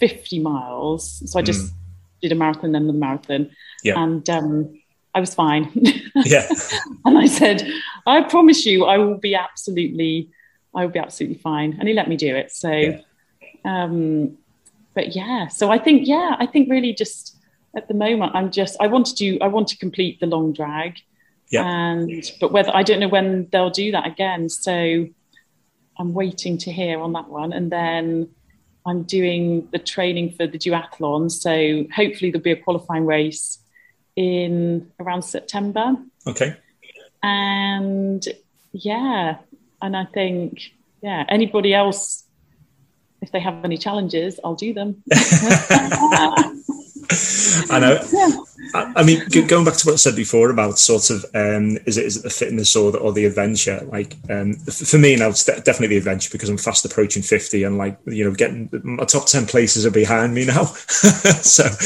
Speaker 2: 50 miles. So I just did a marathon, then the marathon.
Speaker 3: Yeah.
Speaker 2: And um, I was fine.
Speaker 3: yeah,
Speaker 2: and I said, I promise you, I will be absolutely, I will be absolutely fine. And he let me do it. So,
Speaker 3: Yeah.
Speaker 2: um, but yeah, so I think, yeah, I think really just at the moment, I'm just, I want to do, I want to complete the long drag.
Speaker 3: Yeah.
Speaker 2: And, but whether, I don't know when they'll do that again. So I'm waiting to hear on that one. And then I'm doing the training for the duathlon. So hopefully there'll be a qualifying race in around September.
Speaker 3: okay.
Speaker 2: And yeah, and I think, yeah, anybody else, if they have any challenges, I'll do them.
Speaker 3: I know.
Speaker 2: Yeah.
Speaker 3: I I mean, going back to what I said before about sort of um, is it is it the fitness or the, or the adventure? Like um, for me now, it's de- definitely the adventure because I'm fast approaching fifty, and like you know, getting my top ten places are behind me now. so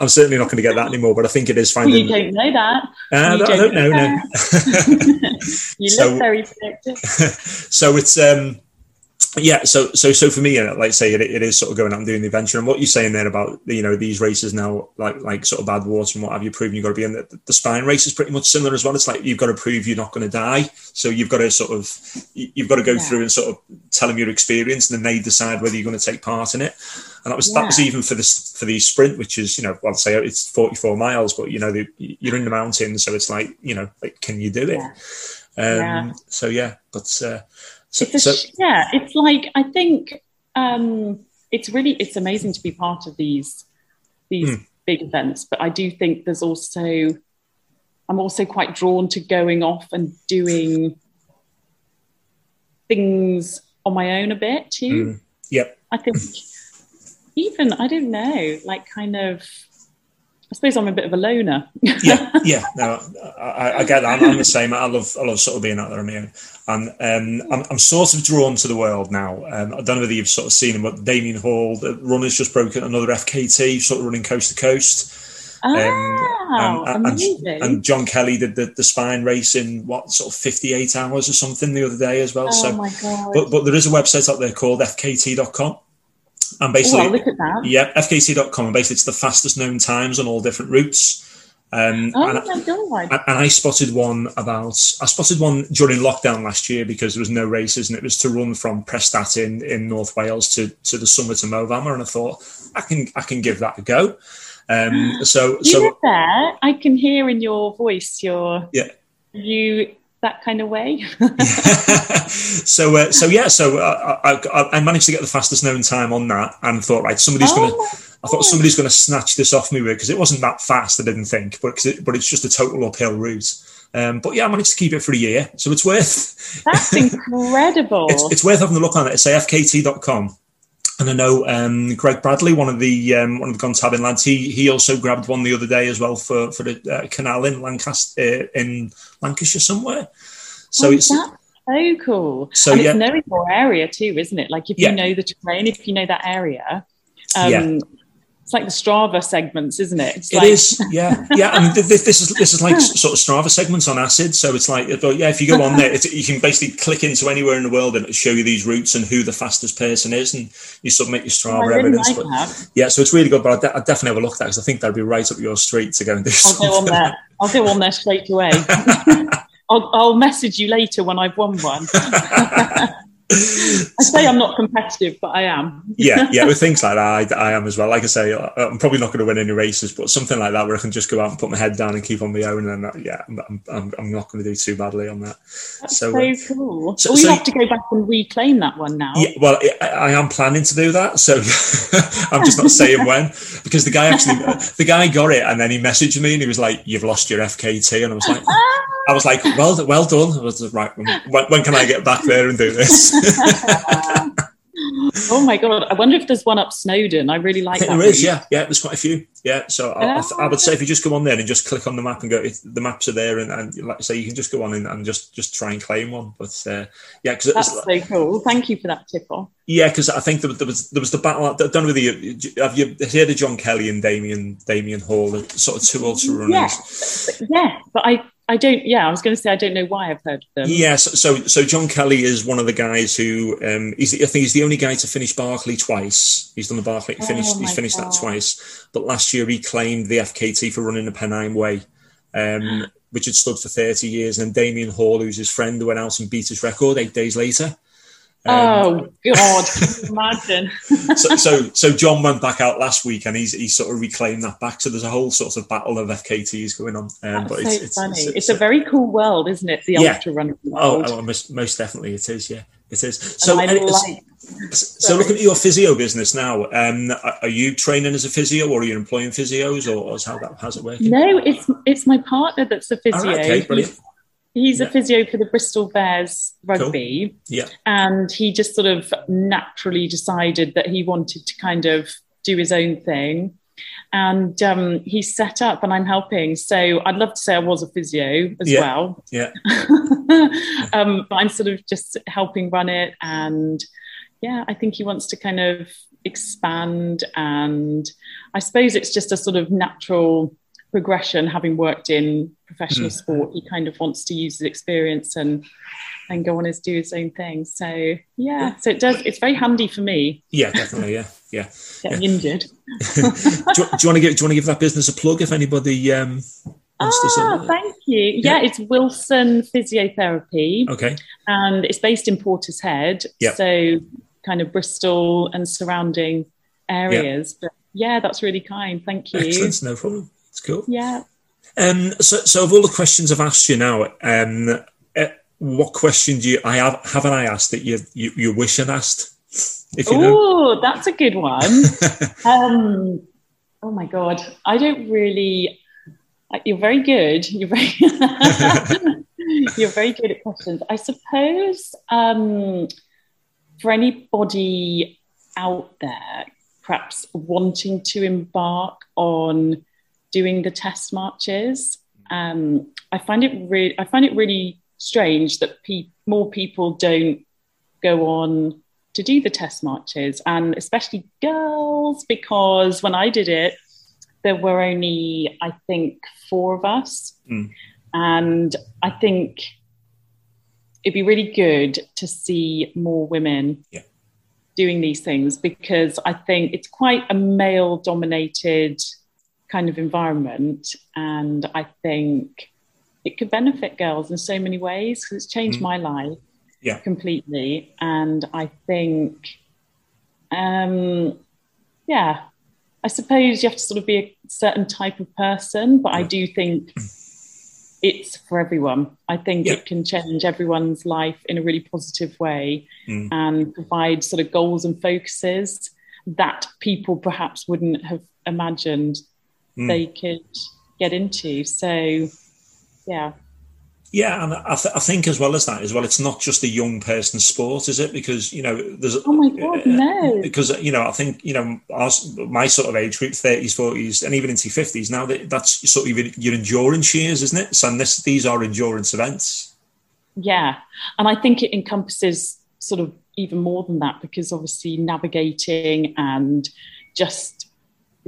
Speaker 3: I'm certainly not going to get that anymore. But I think it is
Speaker 2: finally.
Speaker 3: you
Speaker 2: don't know that.
Speaker 3: Uh, I
Speaker 2: you
Speaker 3: don't- I don't know. No.
Speaker 2: You
Speaker 3: So-
Speaker 2: look very predictive.
Speaker 3: so it's um yeah so so so for me uh, like say it, it is sort of going out and doing the adventure and what you're saying there about you know these races now like like sort of Badwater and what have you proven you've got to be in the, the spine race is pretty much similar as well it's like you've got to prove you're not going to die so you've got to sort of you- you've got to go
Speaker 2: Yeah.
Speaker 3: through and sort of tell them your experience and then they decide whether you're going to take part in it and that was that was even for this for the sprint which is you know well say it's 44 miles but you know the, you're in the mountains so it's like you know like can you do it
Speaker 2: Yeah.
Speaker 3: um
Speaker 2: Yeah.
Speaker 3: so yeah but uh
Speaker 2: It's a
Speaker 3: so
Speaker 2: sh- yeah, it's like I think um, it's really it's amazing to be part of these these
Speaker 3: Hmm.
Speaker 2: big events, but I do think there's also I'm also quite drawn to going off and doing things on my own a bit too.
Speaker 3: Mm. Yep.
Speaker 2: I think even I don't know, like kind of. I suppose I'm a bit of a loner.
Speaker 3: yeah, yeah. No, I, I get that. I'm, I'm the same. I love, I love sort of being out there on my own, and um, I'm, I'm sort of drawn to the world now. Um, I don't know whether you've sort of seen him, but Damian Hall, the runner's just broken another FKT, sort of running coast to coast.
Speaker 2: Oh,
Speaker 3: Um, and,
Speaker 2: amazing!
Speaker 3: and, and John Kelly did the, the spine race in what sort of 58 hours or something the other day as well.
Speaker 2: oh
Speaker 3: so,
Speaker 2: my god!
Speaker 3: but but there is a website out there called FKT.com, and basically,
Speaker 2: I'll look at that.
Speaker 3: yeah, FKT.com, and basically it's the fastest known times on all different routes. Um,
Speaker 2: Oh
Speaker 3: and, and and I spotted one about I spotted one during lockdown last year because there was no races and it was to run from Prestatyn in, in North Wales to, to the summit of Moel Famau and I thought I can I can give that a go. Um, so
Speaker 2: you
Speaker 3: so
Speaker 2: there. I can hear in your voice your
Speaker 3: Yeah.
Speaker 2: you that kind of way.
Speaker 3: so uh, so yeah so uh, I, I, managed to get the fastest known time on that and thought right somebody's
Speaker 2: Oh
Speaker 3: gonna I thought somebody's gonna snatch this off me because it wasn't that fast I didn't think but it, but it's just a total uphill route. Um, but yeah, I managed to keep it for a year, so it's worth
Speaker 2: That's incredible.
Speaker 3: it's, it's worth having a look on it. It's afkt.com. And I know um, Greg Bradley, one of the um, one of the Gontabin lads, he he also grabbed one the other day as well for for the uh, canal in Lancaster uh, in Lancashire somewhere. So
Speaker 2: Oh,
Speaker 3: it's
Speaker 2: that's so cool.
Speaker 3: So,
Speaker 2: and
Speaker 3: yeah.
Speaker 2: it's knowing your area too, isn't it? Like if
Speaker 3: Yeah.
Speaker 2: you know the terrain, if you know that area, um,
Speaker 3: Yeah.
Speaker 2: It's like the Strava segments, isn't it? It's
Speaker 3: It
Speaker 2: like,
Speaker 3: is, yeah, yeah. I mean, this, this is this is like sort of Strava segments on acid. So it's like, yeah, if you go on there, it's, you can basically click into anywhere in the world and it'll show you these routes and who the fastest person is, and you submit your
Speaker 2: Oh,
Speaker 3: Strava
Speaker 2: I really
Speaker 3: evidence.
Speaker 2: like
Speaker 3: but yeah, so it's really good. But I'd, de- I'd definitely have a look at that because I think that'd be right up your street to go and do.
Speaker 2: I'll go on
Speaker 3: something.
Speaker 2: there. I'll go on there straight away. I'll, I'll message you later when I've won one. I say I'm not competitive, but I am.
Speaker 3: yeah, yeah, with things like that, I, I, am as well. Like I say, I'm probably not going to win any races, but something like that where I can just go out and put my head down and keep on my own, and uh, yeah, I'm, I'm, I'm not going to do too badly on that.
Speaker 2: That's so, so uh, cool. So, well, you so, have to go back and reclaim that one now.
Speaker 3: Yeah, well, I, I am planning to do that, so I'm just not saying when because the guy actually, the guy got it, and then he messaged me and he was like, "You've lost your FKT," and I was like. I was like, well, well done. I was right. When, when can I get back there and do this?
Speaker 2: oh my god! I wonder if there's one up Snowdon. I really like that.
Speaker 3: There is, yeah, yeah. There's quite a few, yeah. So I, I, would say if you just go on there and just click on the map and go, the maps are there, and, and like I say, you can just go on and, and just just try and claim one. But uh, yeah, because
Speaker 2: that's so cool. Thank you for that tip off.
Speaker 3: Yeah, because I think there, there, was there was the battle. I don't know whether you have you heard of John Kelly and Damian Damian Hall, sort of two ultra runners.
Speaker 2: Yeah, yeah, but I I don't. Yeah, I was going to say I don't know why I've heard of them.
Speaker 3: Yes, yeah, so, so John Kelly is one of the guys who um, he's, I think he's the only guy to finish Barkley twice. He's done the Barkley. He finished. Oh he's finished God. that twice. But last year he claimed the FKT for running the Pennine Way, um, which had stood for thirty years. And Damian Hall, who's his friend, went out and beat his record eight days later.
Speaker 2: Um, oh God! Imagine.
Speaker 3: so, so, so John went back out last week, and he's he's sort of reclaimed that back. So there's a whole sort of battle of FKTs going on.
Speaker 2: Um, but so it's, funny. It's, it's, it's, a very cool world, isn't it? The yeah. ultra running
Speaker 3: world. Oh, oh, most, most definitely it is. Yeah, it is. So, like, so look at your physio business now. Um, are you training as a physio, or are you employing physios, or, or how that how's it working?
Speaker 2: No, it's it's my partner that's a physio. Right, okay, brilliant. He's yeah. a physio for the Bristol Bears rugby.
Speaker 3: Cool. Yeah.
Speaker 2: And he just sort of naturally decided that he wanted to kind of do his own thing. And um, he's set up and I'm helping. So I'd love to say I was a physio as
Speaker 3: yeah.
Speaker 2: well.
Speaker 3: Yeah.
Speaker 2: um, but I'm sort of just helping run it. And yeah, I think he wants to kind of expand. And I suppose it's just a sort of natural progression, having worked in professional mm. sport, he kind of wants to use his experience and and go on and do his own thing. So yeah, so it does. It's very handy for me.
Speaker 3: Yeah, definitely. Yeah, yeah.
Speaker 2: Getting yeah. injured.
Speaker 3: do, you, do, you, want to give Do you want to give that business a plug if anybody? Um,
Speaker 2: ah, thank you. Yeah. yeah. it's Wilson Physiotherapy.
Speaker 3: Okay.
Speaker 2: And it's based in Portishead.
Speaker 3: Yeah.
Speaker 2: So kind of Bristol and surrounding areas. Yeah. But yeah, that's really kind. Thank you.
Speaker 3: Excellent. No problem. It's cool.
Speaker 2: Yeah.
Speaker 3: Um, so, so of all the questions I've asked you now, um, uh, what question do you I have haven't I asked that you you, you wish I'd asked?
Speaker 2: If you Oh, that's a good one. um, oh my god, I don't really. You're very good. You're very. you're very good at questions. I suppose um, for anybody out there, perhaps wanting to embark on doing the test marches. Um, I find it really, I find it really strange that pe- more people don't go on to do the test marches, and especially girls, because when I did it, there were only, I think, four of us, mm. and I think it'd be really good to see more women.
Speaker 3: Yeah.
Speaker 2: Doing these things because I think it's quite a male dominated kind of environment. And I think it could benefit girls in so many ways because it's changed mm. my life
Speaker 3: yeah.
Speaker 2: completely. And I think, um, yeah, I suppose you have to sort of be a certain type of person, but yeah. I do think it's for everyone. I think yeah. it can change everyone's life in a really positive way mm. and provide sort of goals and focuses that people perhaps wouldn't have imagined mm. they could get into. So, yeah.
Speaker 3: Yeah, and I, th- I, think as well as that, as well, it's not just a young person's sport, is it? Because you know, there's
Speaker 2: oh my god, uh, no.
Speaker 3: Because you know, I think you know, our, my sort of age group, thirties, forties, and even into fifties. Now that that's sort of your endurance years, isn't it? So this, these are endurance events.
Speaker 2: Yeah, and I think it encompasses sort of even more than that because obviously navigating and just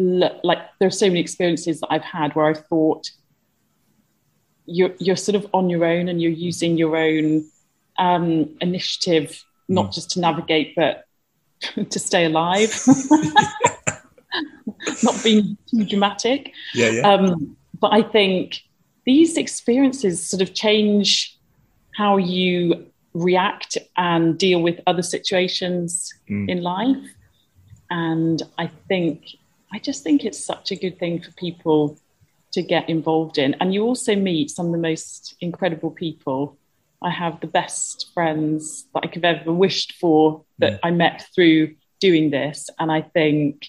Speaker 2: like there are so many experiences that I've had where I thought you're you're sort of on your own and you're using your own um, initiative not mm. just to navigate but to stay alive, not being too dramatic.
Speaker 3: Yeah, yeah.
Speaker 2: Um, but I think these experiences sort of change how you react and deal with other situations mm. in life. And I think, I just think it's such a good thing for people to get involved in. And you also meet some of the most incredible people. I have the best friends that I could have ever wished for that yeah. I met through doing this. And I think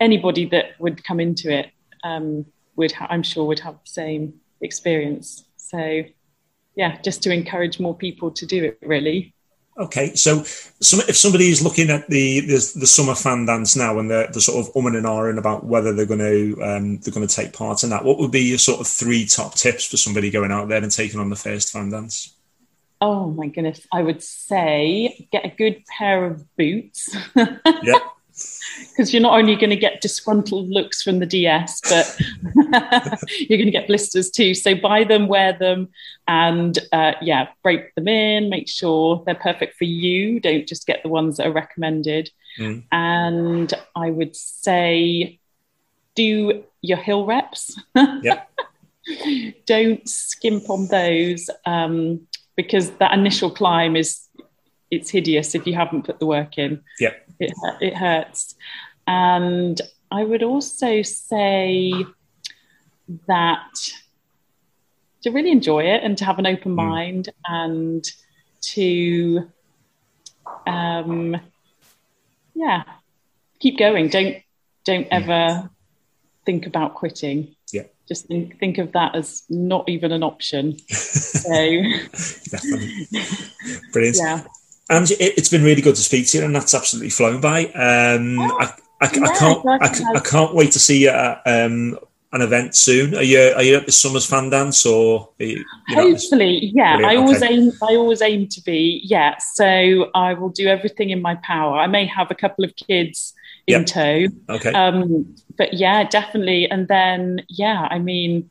Speaker 2: anybody that would come into it um, would, ha- I'm sure, would have the same experience. So, yeah, just to encourage more people to do it, really.
Speaker 3: Okay, so some, if somebody is looking at the, the, the summer fan dance now and they're, they're sort of umming and ahhing about whether they're going to um, they're going to take part in that, what would be your sort of three top tips for somebody going out there and taking on the first fan dance?
Speaker 2: Oh my goodness, I would say get a good pair of boots.
Speaker 3: yeah
Speaker 2: because you're not only going to get disgruntled looks from the DS, but you're going to get blisters too. So buy them, wear them, and uh, yeah, break them in. Make sure they're perfect for you. Don't just get the ones that are recommended. Mm. And I would say, do your hill reps.
Speaker 3: yeah.
Speaker 2: Don't skimp on those um, because that initial climb is it's hideous if you haven't put the work in.
Speaker 3: Yeah
Speaker 2: it, it hurts. And I would also say that to really enjoy it and to have an open mm. mind and to, um, yeah, keep going. Don't don't ever think about quitting.
Speaker 3: Yeah.
Speaker 2: Just think, think of that as not even an option. So.
Speaker 3: Brilliant. Yeah. And it, has been really good to speak to you, and that's absolutely flown by. Um, oh, I, I, yeah, I, can't, I, I, can't wait to see you at um, an event soon. Are you are you at the summer's fan dance or? You,
Speaker 2: Hopefully, yeah. Brilliant. I always okay. aim. I always aim to be. Yeah. So I will do everything in my power. I may have a couple of kids in yep. tow.
Speaker 3: Okay.
Speaker 2: Um, but yeah, definitely. And then yeah, I mean,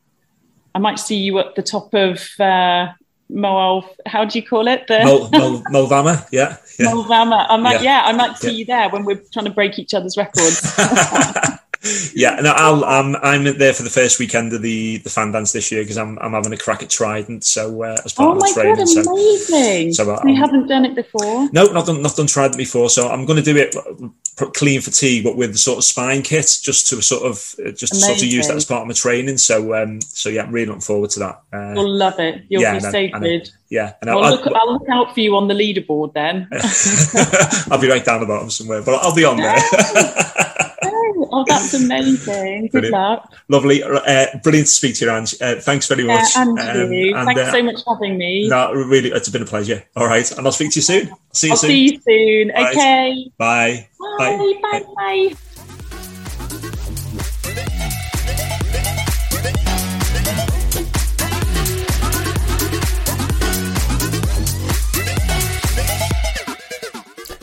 Speaker 2: I might see you at the top of uh, Moal, how do you call it? The
Speaker 3: Mol, Mol, yeah.
Speaker 2: yeah. Moel Famau. I might, yeah. yeah, I might see yeah. you there when we're trying to break each other's records.
Speaker 3: yeah, no, I'll, um, I'm there for the first weekend of the, the fan dance this year because I'm, I'm having a crack at Trident. So uh, as part
Speaker 2: oh
Speaker 3: of the training,
Speaker 2: God, amazing! So, so you haven't done it before?
Speaker 3: No, not done, not done Trident before. So I'm going to do it clean fatigue, but with the sort of spine kit, just to sort of uh, just to sort of use that as part of my training. So um, so yeah, I'm really looking forward to that.
Speaker 2: Uh, You'll love it. You'll yeah, be good.
Speaker 3: Yeah,
Speaker 2: and I'll, I'll, look, I'll, look, out for you on the leaderboard then.
Speaker 3: I'll be right down the bottom somewhere, but I'll be on there.
Speaker 2: oh, that's amazing. Good brilliant. luck.
Speaker 3: Lovely. Uh, brilliant to speak to you, Ange. Uh, thanks very much.
Speaker 2: Yeah, and um, you. And, thanks uh, so much for having me.
Speaker 3: No, really, it's been a pleasure. All right. And I'll speak to you soon. See you
Speaker 2: I'll
Speaker 3: soon.
Speaker 2: see you soon. Okay.
Speaker 3: Bye.
Speaker 2: Bye. Bye. Bye. Bye.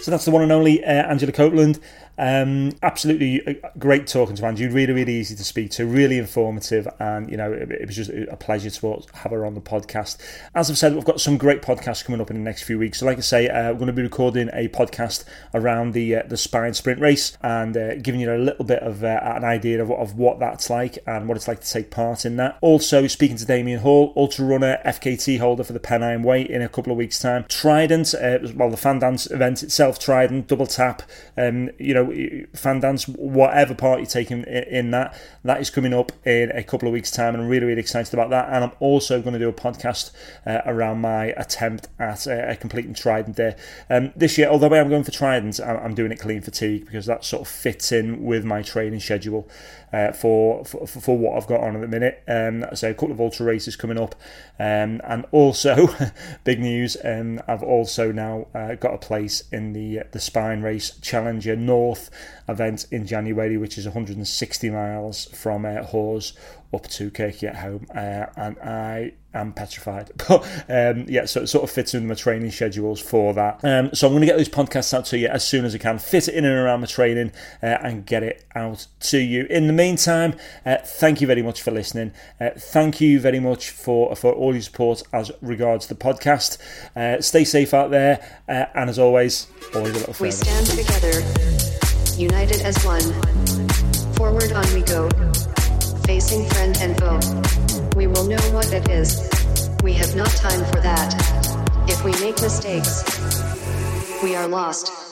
Speaker 1: So that's the one and only uh, Angela Copeland. Um, absolutely uh, great talking to Angie. Really, really easy to speak to. Really informative, and you know it, it, was just a pleasure to have her on the podcast. As I've said, we've got some great podcasts coming up in the next few weeks. So, like I say, uh, we're going to be recording a podcast around the uh, the Spine Sprint race and uh, giving you a little bit of uh, an idea of, of what that's like and what it's like to take part in that. Also, speaking to Damian Hall, ultra runner, FKT holder for the Pennine Way in a couple of weeks' time. Trident, uh, well, the fan dance event itself, Trident, double tap. Um, you know fan dance, whatever part you're taking in that, that is coming up in a couple of weeks' time, and I'm really, really excited about that. And I'm also going to do a podcast uh, around my attempt at uh, completing Trident there um, this year. Although I'm going for Trident, I'm doing it clean fatigue because that sort of fits in with my training schedule uh, for, for, for what I've got on at the minute. Um, so a couple of ultra races coming up, um, and also big news. Um, I've also now uh, got a place in the the Spine Race Challenger North event in January, which is 160 miles from uh, Hawes up to Kirk Yetholm, uh, and I am petrified. But um, yeah, so it sort of fits in my training schedules for that. Um, so I'm going to get those podcasts out to you as soon as I can, fit it in and around my training, uh, and get it out to you. In the meantime, uh, thank you very much for listening. Uh, thank you very much for for all your support as regards the podcast. Uh, stay safe out there, uh, and as always, always a little further.
Speaker 4: We stand together, united as one. Forward on we go facing friend and foe. We will know what it is. We have not time for that. If we make mistakes, we are lost.